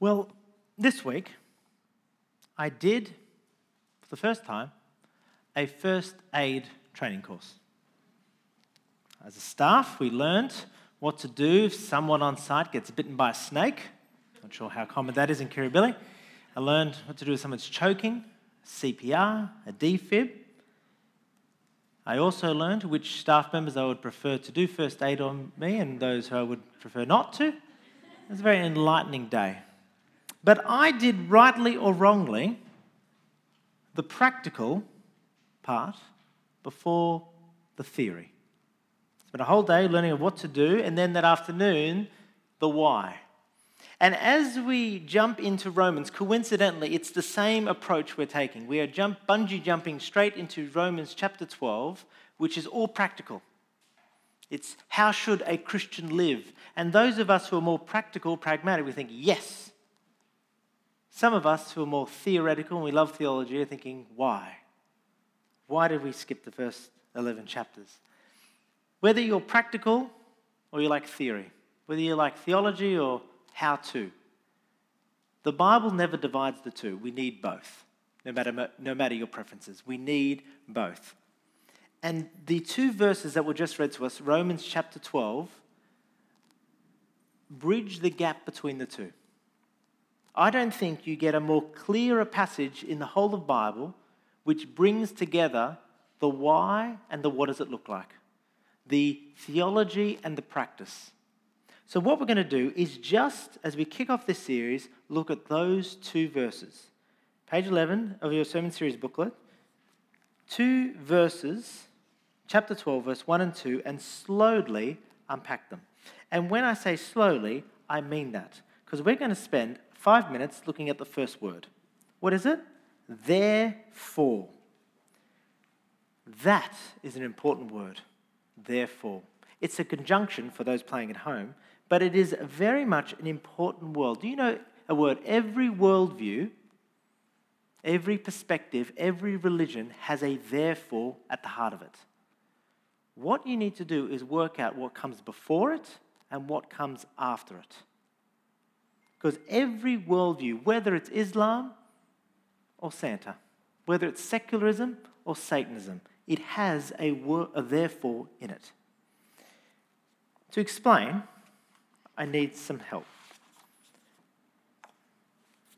Well, this week, I did, for the first time, a first aid training course. As a staff, we learned what to do if someone on site gets bitten by a snake. Not sure how common that is in Kirribilli. I learned what to do if someone's choking, CPR, a defib. I also learned which staff members I would prefer to do first aid on me and those who I would prefer not to. It was a very enlightening day. But I did rightly or wrongly the practical part before the theory. Spent a whole day learning of what to do, and then that afternoon, the why. And as we jump into Romans, coincidentally, it's the same approach we're taking. We are jump, bungee jumping straight into Romans chapter 12, which is all practical. It's how should a Christian live? And those of us who are more practical, pragmatic, we think, yes. Some of us who are more theoretical and we love theology are thinking, why? Why did we skip the first 11 chapters? Whether you're practical or you like theory, whether you like theology or how to. The Bible never divides the two. We need both, no matter, no matter your preferences. We need both. And the two verses that were just read to us, Romans chapter 12, bridge the gap between the two. I don't think you get a more clearer passage in the whole of Bible which brings together the why and the what does it look like, the theology and the practice. So, what we're going to do is just as we kick off this series, look at those two verses. Page 11 of your sermon series booklet, two verses, chapter 12, verse 1 and 2, and slowly unpack them. And when I say slowly, I mean that, because we're going to spend five minutes looking at the first word. What is it? Therefore. That is an important word. Therefore. It's a conjunction for those playing at home but it is very much an important word. Do you know a word? Every worldview, every perspective, every religion has a therefore at the heart of it. What you need to do is work out what comes before it and what comes after it. Because every worldview, whether it's Islam or Santa, whether it's secularism or Satanism, it has a, wor- a therefore in it. To explain, I need some help.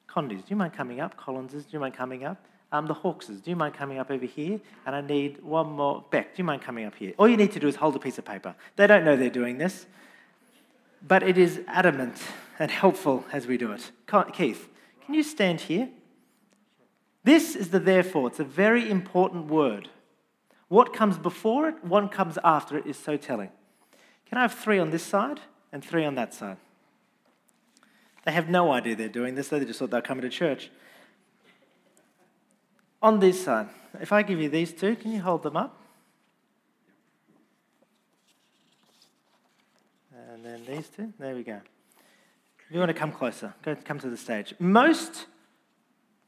Condys, do you mind coming up? Collinses, do you mind coming up? Um, the Hawkses, do you mind coming up over here? And I need one more. Beck, do you mind coming up here? All you need to do is hold a piece of paper. They don't know they're doing this, but it is adamant and helpful as we do it. Keith, can you stand here? This is the therefore. It's a very important word. What comes before it, what comes after it is so telling. Can I have three on this side? and three on that side. They have no idea they're doing this, they just thought they're coming to church. On this side, if I give you these two, can you hold them up? And then these two, there we go. If you want to come closer, go come to the stage. Most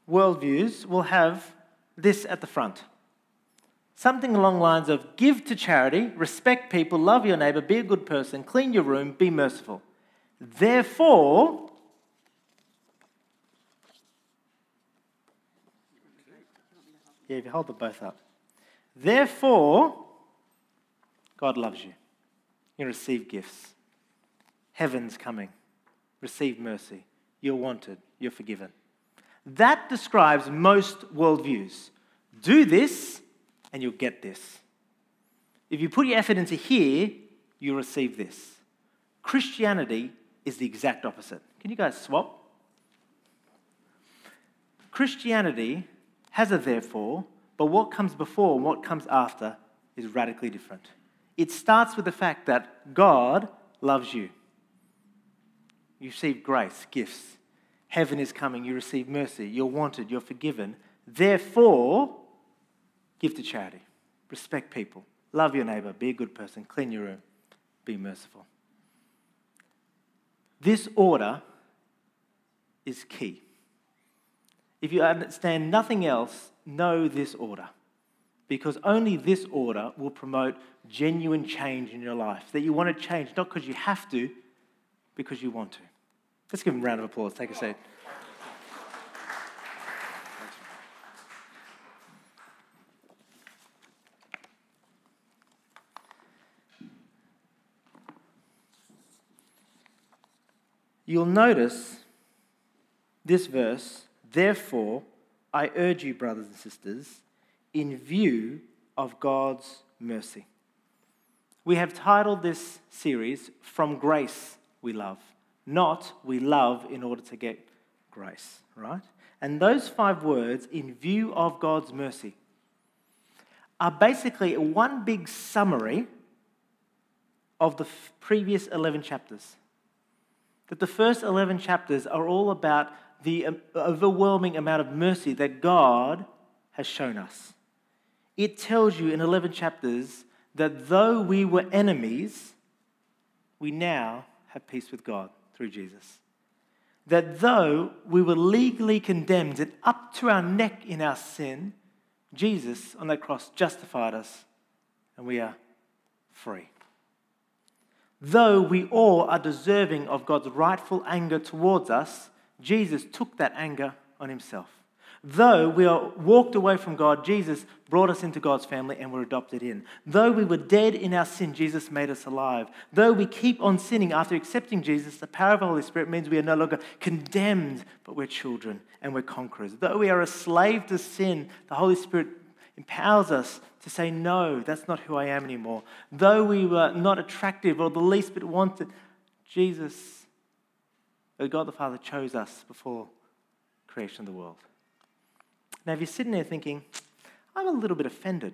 worldviews will have this at the front. Something along lines of give to charity, respect people, love your neighbor, be a good person, clean your room, be merciful. Therefore, yeah, if you hold them both up. Therefore, God loves you. You receive gifts. Heaven's coming. Receive mercy. You're wanted. You're forgiven. That describes most worldviews. Do this and you'll get this. If you put your effort into here, you'll receive this. Christianity is the exact opposite. Can you guys swap? Christianity has a therefore, but what comes before and what comes after is radically different. It starts with the fact that God loves you. You receive grace, gifts. Heaven is coming. You receive mercy. You're wanted. You're forgiven. Therefore, Give to charity. Respect people. Love your neighbor. Be a good person. Clean your room. Be merciful. This order is key. If you understand nothing else, know this order. Because only this order will promote genuine change in your life. That you want to change, not because you have to, because you want to. Let's give him a round of applause. Take a seat. You'll notice this verse, therefore, I urge you, brothers and sisters, in view of God's mercy. We have titled this series, From Grace We Love, not We Love in order to get grace, right? And those five words, in view of God's mercy, are basically one big summary of the previous 11 chapters that the first 11 chapters are all about the um, overwhelming amount of mercy that God has shown us. It tells you in 11 chapters that though we were enemies, we now have peace with God through Jesus. That though we were legally condemned and up to our neck in our sin, Jesus on that cross justified us and we are free though we all are deserving of God's rightful anger towards us, Jesus took that anger on himself. Though we are walked away from God, Jesus brought us into God's family and were adopted in. Though we were dead in our sin, Jesus made us alive. Though we keep on sinning after accepting Jesus, the power of the Holy Spirit means we are no longer condemned, but we're children and we're conquerors. Though we are a slave to sin, the Holy Spirit empowers us to say, No, that's not who I am anymore. Though we were not attractive or the least bit wanted, Jesus, oh God the Father, chose us before creation of the world. Now, if you're sitting there thinking, I'm a little bit offended,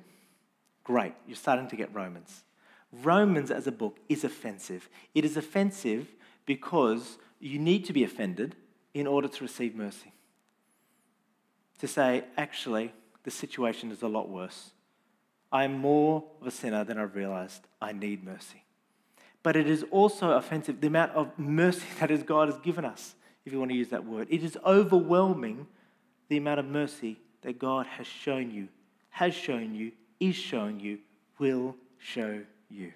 great, you're starting to get Romans. Romans as a book is offensive. It is offensive because you need to be offended in order to receive mercy. To say, actually, the situation is a lot worse. I am more of a sinner than I've realized. I need mercy. But it is also offensive the amount of mercy that God has given us, if you want to use that word. It is overwhelming the amount of mercy that God has shown you, has shown you, is showing you, will show you.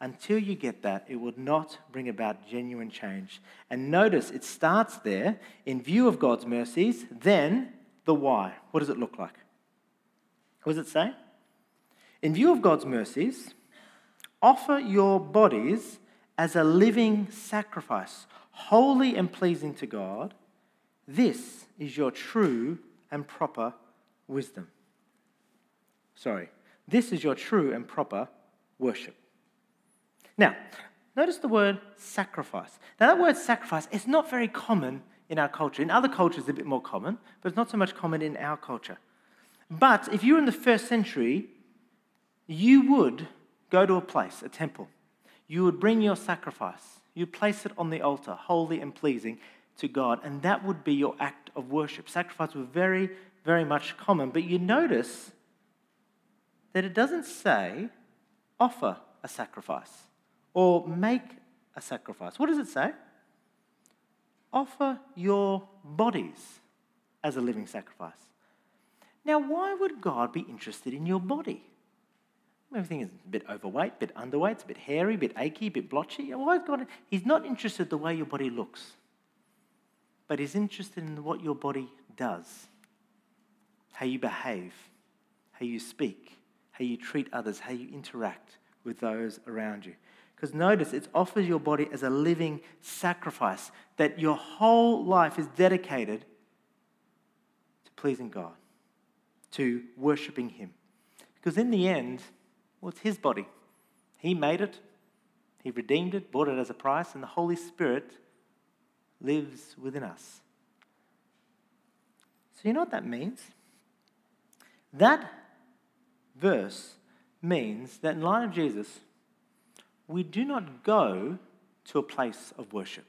Until you get that, it will not bring about genuine change. And notice it starts there in view of God's mercies, then the why. What does it look like? What does it say? In view of God's mercies, offer your bodies as a living sacrifice, holy and pleasing to God. This is your true and proper wisdom. Sorry, this is your true and proper worship. Now, notice the word sacrifice. Now, that word sacrifice is not very common in our culture. In other cultures, it's a bit more common, but it's not so much common in our culture. But if you're in the first century, you would go to a place, a temple. You would bring your sacrifice. You'd place it on the altar, holy and pleasing to God, and that would be your act of worship. Sacrifice was very, very much common, but you notice that it doesn't say offer a sacrifice or make a sacrifice. What does it say? Offer your bodies as a living sacrifice. Now, why would God be interested in your body? Everything is a bit overweight, a bit underweight, it's a bit hairy, a bit achy, a bit blotchy. Why God? He's not interested the way your body looks, but is interested in what your body does, how you behave, how you speak, how you treat others, how you interact with those around you. Because notice, it offers your body as a living sacrifice, that your whole life is dedicated to pleasing God, to worshiping Him. Because in the end, well, it's His body. He made it, He redeemed it, bought it as a price, and the Holy Spirit lives within us. So, you know what that means? That verse means that in line of Jesus, we do not go to a place of worship.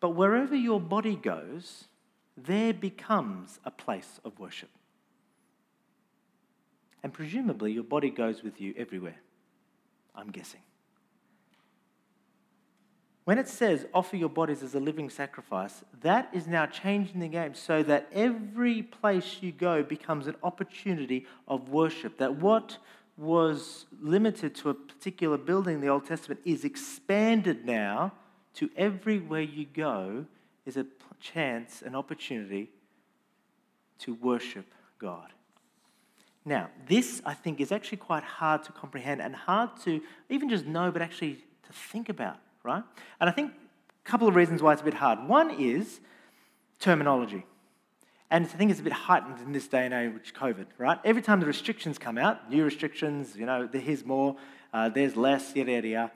But wherever your body goes, there becomes a place of worship. And presumably, your body goes with you everywhere. I'm guessing. When it says offer your bodies as a living sacrifice, that is now changing the game so that every place you go becomes an opportunity of worship. That what was limited to a particular building in the Old Testament is expanded now to everywhere you go is a chance, an opportunity to worship God. Now, this I think is actually quite hard to comprehend and hard to even just know, but actually to think about, right? And I think a couple of reasons why it's a bit hard. One is terminology. And I think it's a bit heightened in this day and age with COVID, right? Every time the restrictions come out, new restrictions, you know, here's more, uh, there's less, yada, yada, yada.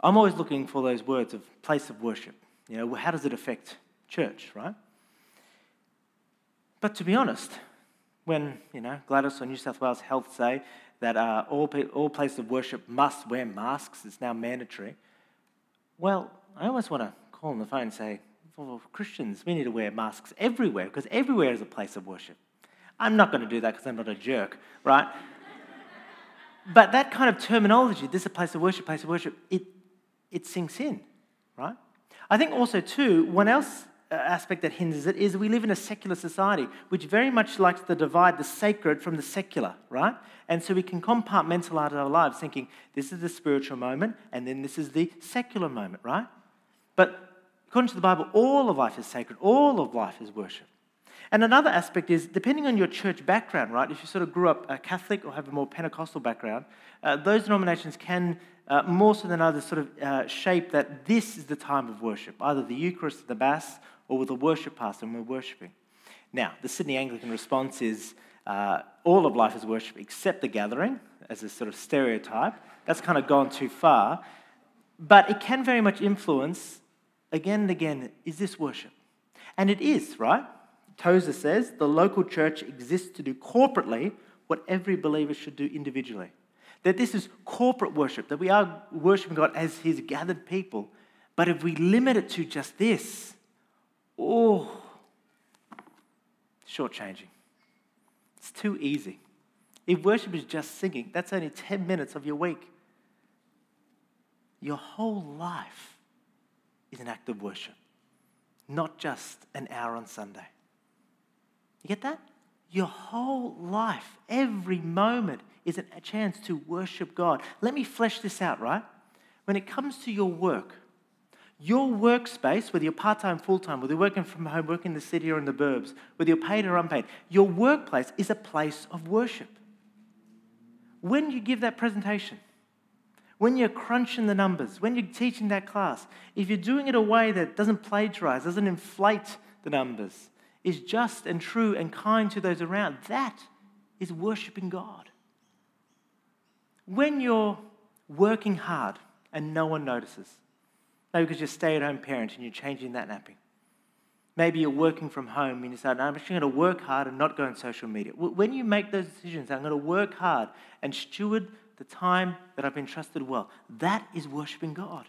I'm always looking for those words of place of worship. You know, how does it affect church, right? But to be honest, when, you know, Gladys or New South Wales Health say that uh, all, all places of worship must wear masks, it's now mandatory, well, I almost want to call on the phone and say, for Christians, we need to wear masks everywhere because everywhere is a place of worship. I'm not going to do that because I'm not a jerk, right? but that kind of terminology, this is a place of worship, place of worship, it, it sinks in, right? I think also, too, one else Uh, aspect that hinders it is we live in a secular society which very much likes to divide the sacred from the secular, right? And so we can compartmentalize our lives thinking this is the spiritual moment and then this is the secular moment, right? But According to the Bible, all of life is sacred, all of life is worship. And another aspect is, depending on your church background, right, if you sort of grew up Catholic or have a more Pentecostal background, uh, those denominations can, uh, more so than others, sort of uh, shape that this is the time of worship, either the Eucharist, the Mass, or with a worship pastor we're worshiping. Now, the Sydney Anglican response is uh, all of life is worship except the gathering, as a sort of stereotype. That's kind of gone too far. But it can very much influence again and again, is this worship? And it is, right? Tozer says the local church exists to do corporately what every believer should do individually. That this is corporate worship, that we are worshiping God as His gathered people. But if we limit it to just this, oh, shortchanging. It's too easy. If worship is just singing, that's only 10 minutes of your week. Your whole life is an act of worship, not just an hour on Sunday. You get that? Your whole life, every moment, is a chance to worship God. Let me flesh this out, right? When it comes to your work, your workspace, whether you're part time, full time, whether you're working from home, working in the city or in the burbs, whether you're paid or unpaid, your workplace is a place of worship. When you give that presentation, when you're crunching the numbers, when you're teaching that class, if you're doing it a way that doesn't plagiarize, doesn't inflate the numbers, is just and true and kind to those around, that is worshiping God. When you're working hard and no one notices, maybe because you're a stay at home parent and you're changing that napping. Maybe you're working from home and you no, I'm actually going to work hard and not go on social media. When you make those decisions, I'm going to work hard and steward the time that I've been trusted well. That is worshiping God.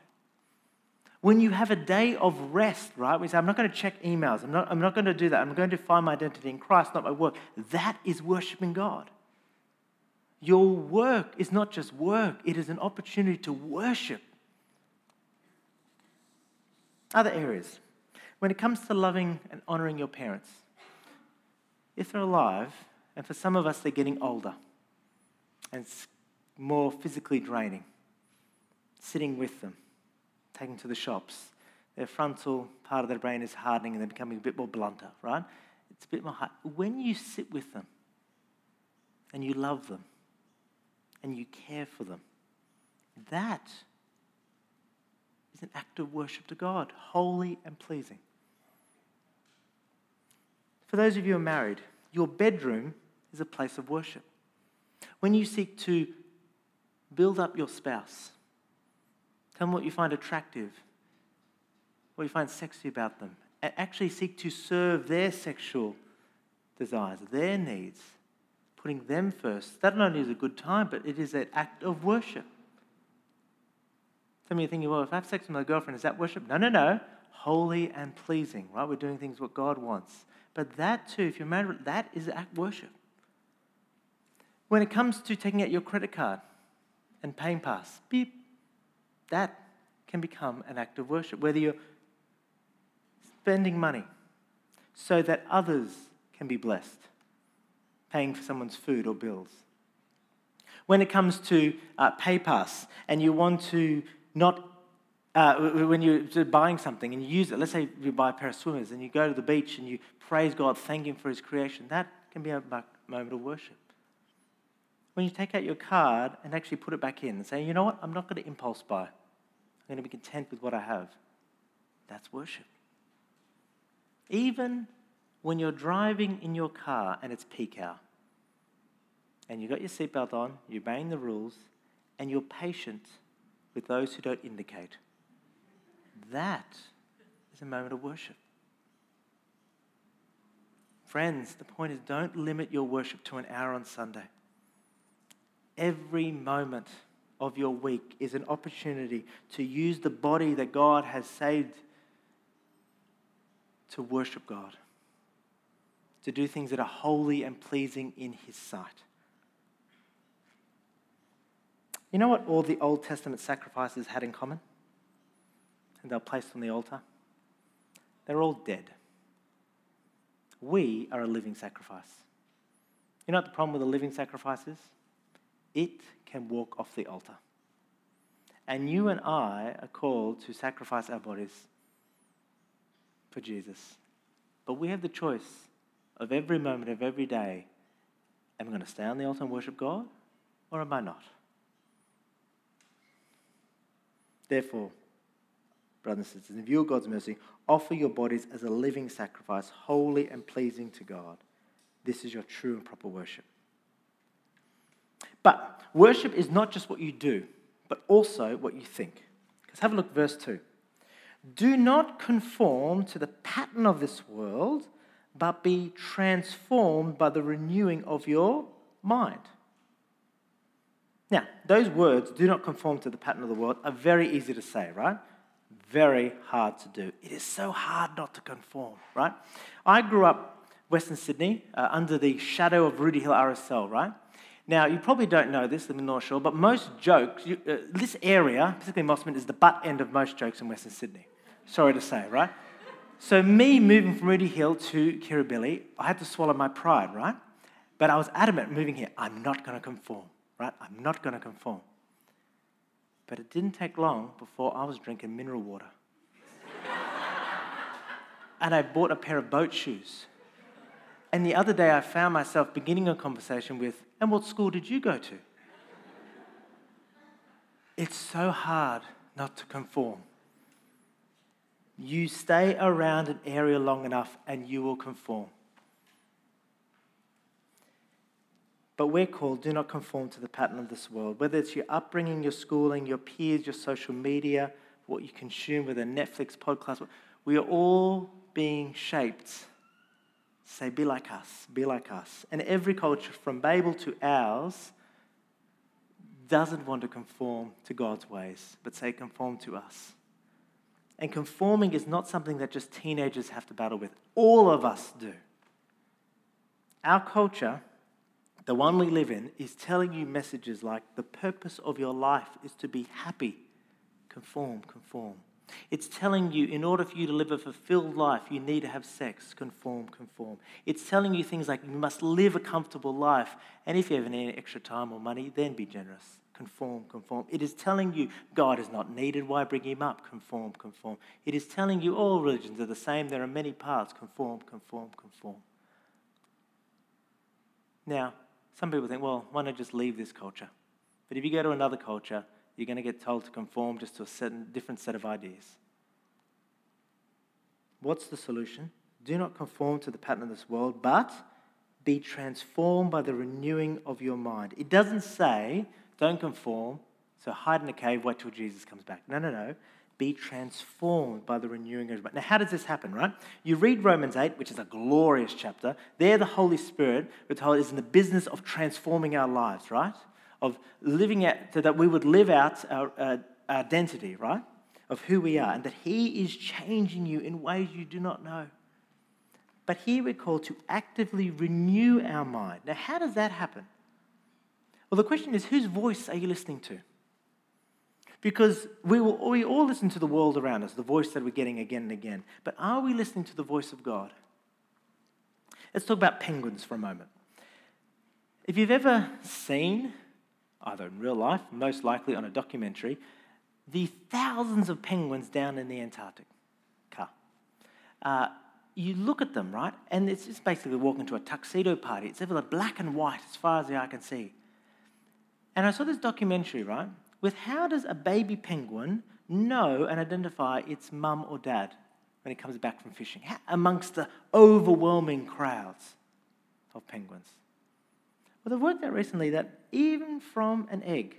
When you have a day of rest, right? We say, I'm not going to check emails. I'm not, I'm not going to do that. I'm going to find my identity in Christ, not my work. That is worshiping God. Your work is not just work, it is an opportunity to worship. Other areas. When it comes to loving and honoring your parents, if they're alive, and for some of us, they're getting older, and more physically draining. Sitting with them, taking to the shops. Their frontal part of their brain is hardening and they're becoming a bit more blunter, right? It's a bit more hard. When you sit with them and you love them and you care for them, that is an act of worship to God, holy and pleasing. For those of you who are married, your bedroom is a place of worship. When you seek to Build up your spouse. Tell them what you find attractive, what you find sexy about them. And actually seek to serve their sexual desires, their needs, putting them first. That not only is a good time, but it is an act of worship. Some of you are thinking, well, if I have sex with my girlfriend, is that worship? No, no, no. Holy and pleasing, right? We're doing things what God wants. But that too, if you're married, that is act worship. When it comes to taking out your credit card, and PayPass, beep, that can become an act of worship. Whether you're spending money so that others can be blessed, paying for someone's food or bills. When it comes to uh, PayPass and you want to not, uh, when you're buying something and you use it, let's say you buy a pair of swimmers and you go to the beach and you praise God, thank Him for His creation, that can be a moment of worship. When you take out your card and actually put it back in and say, you know what, I'm not going to impulse buy, I'm going to be content with what I have, that's worship. Even when you're driving in your car and it's peak hour, and you've got your seatbelt on, you're obeying the rules, and you're patient with those who don't indicate. That is a moment of worship. Friends, the point is don't limit your worship to an hour on Sunday. Every moment of your week is an opportunity to use the body that God has saved to worship God, to do things that are holy and pleasing in His sight. You know what all the Old Testament sacrifices had in common? And they're placed on the altar? They're all dead. We are a living sacrifice. You know what the problem with a living sacrifice is? It can walk off the altar. And you and I are called to sacrifice our bodies for Jesus. But we have the choice of every moment of every day am I going to stay on the altar and worship God or am I not? Therefore, brothers and sisters, in view of God's mercy, offer your bodies as a living sacrifice, holy and pleasing to God. This is your true and proper worship. But worship is not just what you do, but also what you think. Because have a look, verse 2. Do not conform to the pattern of this world, but be transformed by the renewing of your mind. Now, those words, do not conform to the pattern of the world, are very easy to say, right? Very hard to do. It is so hard not to conform, right? I grew up Western Sydney uh, under the shadow of Rooty Hill RSL, right? Now, you probably don't know this, I'm not sure, but most jokes, you, uh, this area, particularly Mosman, is the butt end of most jokes in Western Sydney. Sorry to say, right? So, me moving from Rooty Hill to Kirribilli, I had to swallow my pride, right? But I was adamant moving here, I'm not going to conform right? I'm not going to conform. But it didn't take long before I was drinking mineral water. and I bought a pair of boat shoes. And the other day I found myself beginning a conversation with, And what school did you go to? It's so hard not to conform. You stay around an area long enough and you will conform. But we're called, do not conform to the pattern of this world. Whether it's your upbringing, your schooling, your peers, your social media, what you consume, whether Netflix, podcast, we are all being shaped. Say, be like us, be like us. And every culture, from Babel to ours, doesn't want to conform to God's ways, but say, conform to us. And conforming is not something that just teenagers have to battle with. All of us do. Our culture the one we live in, is telling you messages like the purpose of your life is to be happy. Conform, conform. It's telling you in order for you to live a fulfilled life, you need to have sex. Conform, conform. It's telling you things like you must live a comfortable life. And if you have any extra time or money, then be generous. Conform, conform. It is telling you God is not needed. Why bring him up? Conform, conform. It is telling you all religions are the same. There are many paths. Conform, conform, conform. Now, some people think, well, why not just leave this culture? But if you go to another culture, you're going to get told to conform just to a certain, different set of ideas. What's the solution? Do not conform to the pattern of this world, but be transformed by the renewing of your mind. It doesn't say, don't conform, so hide in a cave, wait till Jesus comes back. No, no, no be transformed by the renewing of your mind. Now, how does this happen, right? You read Romans 8, which is a glorious chapter. There, the Holy Spirit, we're told, is in the business of transforming our lives, right? Of living out, so that we would live out our uh, identity, right? Of who we are, and that He is changing you in ways you do not know. But here we're called to actively renew our mind. Now, how does that happen? Well, the question is whose voice are you listening to? Because we, will, we all listen to the world around us, the voice that we're getting again and again. But are we listening to the voice of God? Let's talk about penguins for a moment. If you've ever seen either in real life, most likely on a documentary, the thousands of penguins down in the Antarctic. Uh, you look at them, right? And it's just basically walking to a tuxedo party. It's everywhere black and white as far as the eye can see. And I saw this documentary, right? With how does a baby penguin know and identify its mum or dad when it comes back from fishing amongst the overwhelming crowds of penguins? Well, they've worked out recently that even from an egg,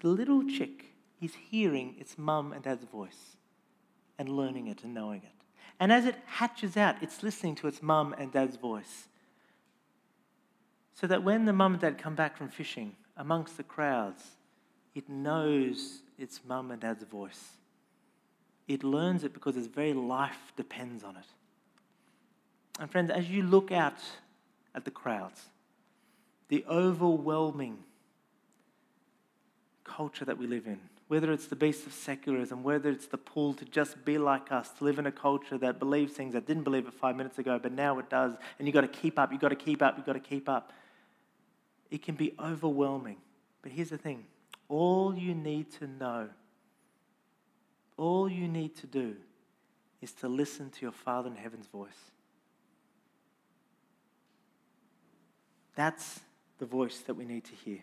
the little chick is hearing its mum and dad's voice and learning it and knowing it. And as it hatches out, it's listening to its mum and dad's voice. So that when the mum and dad come back from fishing amongst the crowds, it knows its mum and dad's voice. It learns it because its very life depends on it. And friends, as you look out at the crowds, the overwhelming culture that we live in, whether it's the beast of secularism, whether it's the pull to just be like us, to live in a culture that believes things that didn't believe it five minutes ago, but now it does, and you've got to keep up, you've got to keep up, you've got to keep up. It can be overwhelming. But here's the thing all you need to know, all you need to do is to listen to your Father in heaven's voice. That's the voice that we need to hear.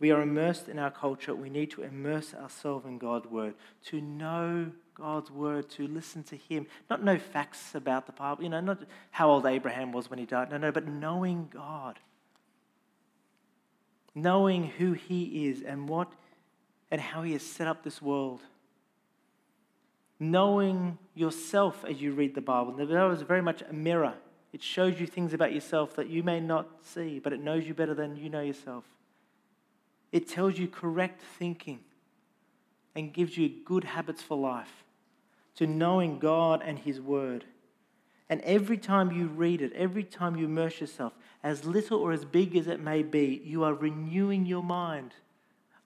We are immersed in our culture. We need to immerse ourselves in God's word, to know God's word, to listen to Him. Not know facts about the Bible, you know, not how old Abraham was when he died. No, no, but knowing God. Knowing who He is and what and how He has set up this world. Knowing yourself as you read the Bible. The Bible is very much a mirror. It shows you things about yourself that you may not see, but it knows you better than you know yourself. It tells you correct thinking and gives you good habits for life, to knowing God and His Word. And every time you read it, every time you immerse yourself, as little or as big as it may be, you are renewing your mind.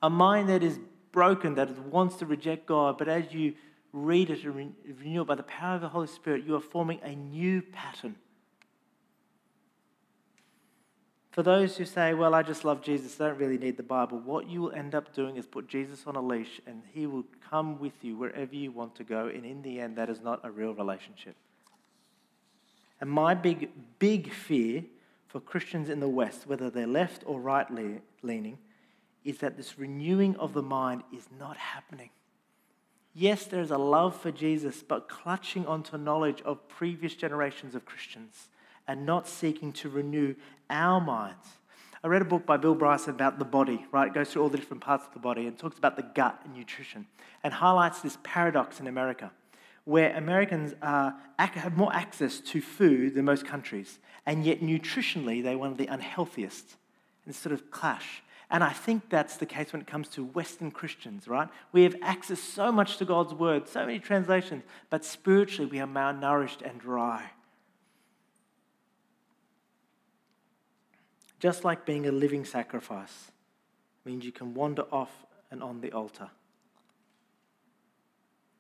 A mind that is broken, that wants to reject God, but as you read it and renew it by the power of the Holy Spirit, you are forming a new pattern for those who say, well, I just love Jesus, I don't really need the Bible, what you will end up doing is put Jesus on a leash and he will come with you wherever you want to go. And in the end, that is not a real relationship. And my big, big fear for Christians in the West, whether they're left or right leaning, is that this renewing of the mind is not happening. Yes, there is a love for Jesus, but clutching onto knowledge of previous generations of Christians and not seeking to renew our minds. I read a book by Bill Bryson about the body, right? It goes through all the different parts of the body and talks about the gut and nutrition and highlights this paradox in America where Americans are, have more access to food than most countries, and yet nutritionally they're one of the unhealthiest. And sort of clash. And I think that's the case when it comes to Western Christians, right? We have access so much to God's word, so many translations, but spiritually we are malnourished and dry. Just like being a living sacrifice means you can wander off and on the altar.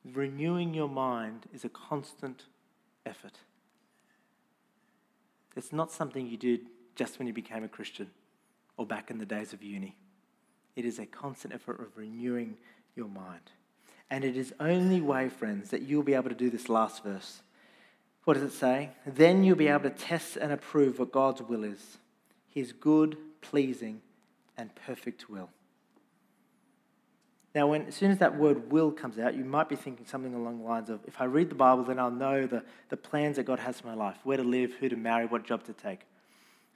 Renewing your mind is a constant effort. It's not something you did just when you became a Christian or back in the days of uni. It is a constant effort of renewing your mind. And it is only way, friends, that you'll be able to do this last verse. What does it say? Then you'll be able to test and approve what God's will is his good, pleasing, and perfect will. Now, when, as soon as that word will comes out, you might be thinking something along the lines of if I read the Bible, then I'll know the, the plans that God has for my life where to live, who to marry, what job to take.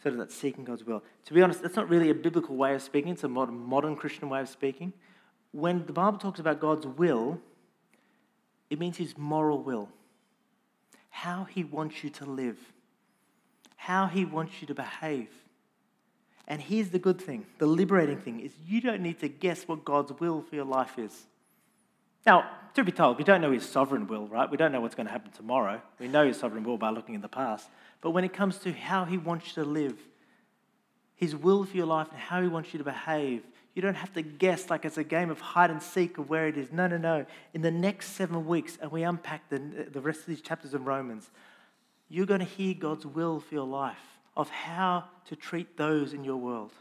Sort of that seeking God's will. To be honest, that's not really a biblical way of speaking, it's a modern, modern Christian way of speaking. When the Bible talks about God's will, it means his moral will, how he wants you to live, how he wants you to behave. And here's the good thing the liberating thing is you don't need to guess what God's will for your life is. Now, to be told, we don't know his sovereign will, right? We don't know what's going to happen tomorrow. We know his sovereign will by looking in the past. But when it comes to how he wants you to live, his will for your life and how he wants you to behave, you don't have to guess like it's a game of hide and seek of where it is. No, no, no. In the next seven weeks, and we unpack the, the rest of these chapters of Romans, you're going to hear God's will for your life of how to treat those in your world.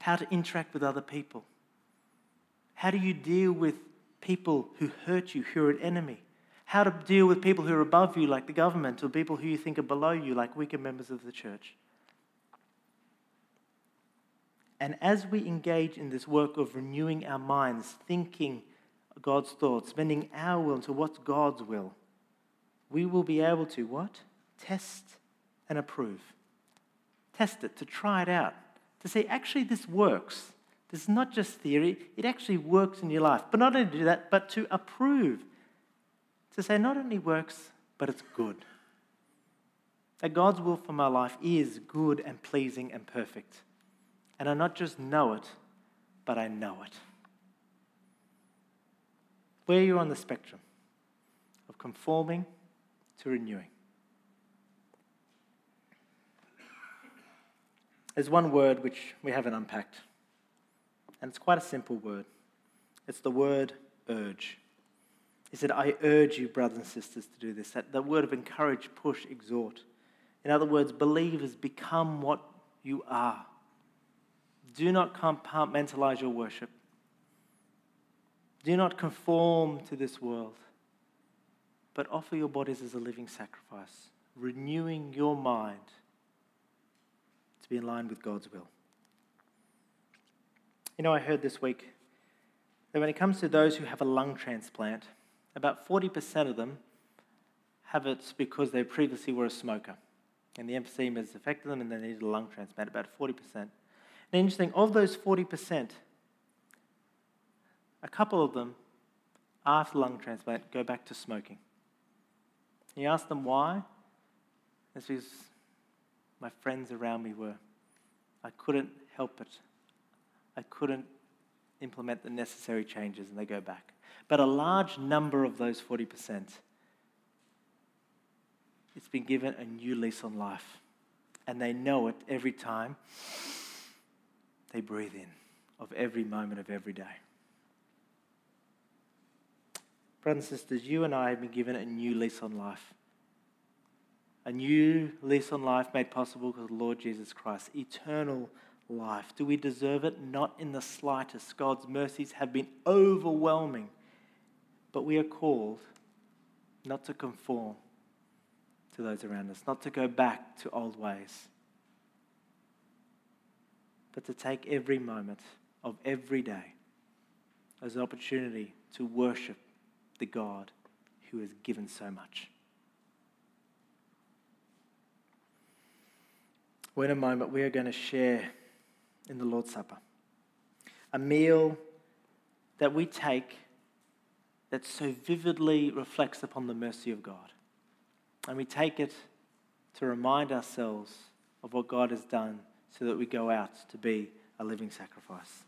how to interact with other people. How do you deal with people who hurt you, who are an enemy? How to deal with people who are above you, like the government, or people who you think are below you, like weaker members of the church. And as we engage in this work of renewing our minds, thinking God's thoughts, bending our will into what's God's will, we will be able to what? Test and approve. Test it, to try it out, to say, actually, this works. This is not just theory, it actually works in your life. But not only to do that, but to approve. To say, not only works, but it's good. That God's will for my life is good and pleasing and perfect. And I not just know it, but I know it. Where are you on the spectrum of conforming to renewing? There's one word which we haven't unpacked, and it's quite a simple word. It's the word urge. He said, I urge you, brothers and sisters, to do this. That, the word of encourage, push, exhort. In other words, believers become what you are. Do not compartmentalize your worship. Do not conform to this world, but offer your bodies as a living sacrifice, renewing your mind to be in line with God's will. You know, I heard this week that when it comes to those who have a lung transplant, about 40% of them have it because they previously were a smoker. And the emphysema has affected them and they needed a lung transplant, about 40%. And interesting, of those 40%, a couple of them, after lung transplant, go back to smoking. You ask them why? It's because my friends around me were. I couldn't help it. I couldn't implement the necessary changes, and they go back. But a large number of those 40%, it's been given a new lease on life. And they know it every time they breathe in, of every moment of every day. Brothers and sisters, you and I have been given a new lease on life a new lease on life made possible because the Lord Jesus Christ, eternal life. Do we deserve it? Not in the slightest. God's mercies have been overwhelming. But we are called not to conform to those around us, not to go back to old ways, but to take every moment of every day as an opportunity to worship the God who has given so much. Well, in a moment, we are going to share in the Lord's Supper a meal that we take that so vividly reflects upon the mercy of God. And we take it to remind ourselves of what God has done so that we go out to be a living sacrifice.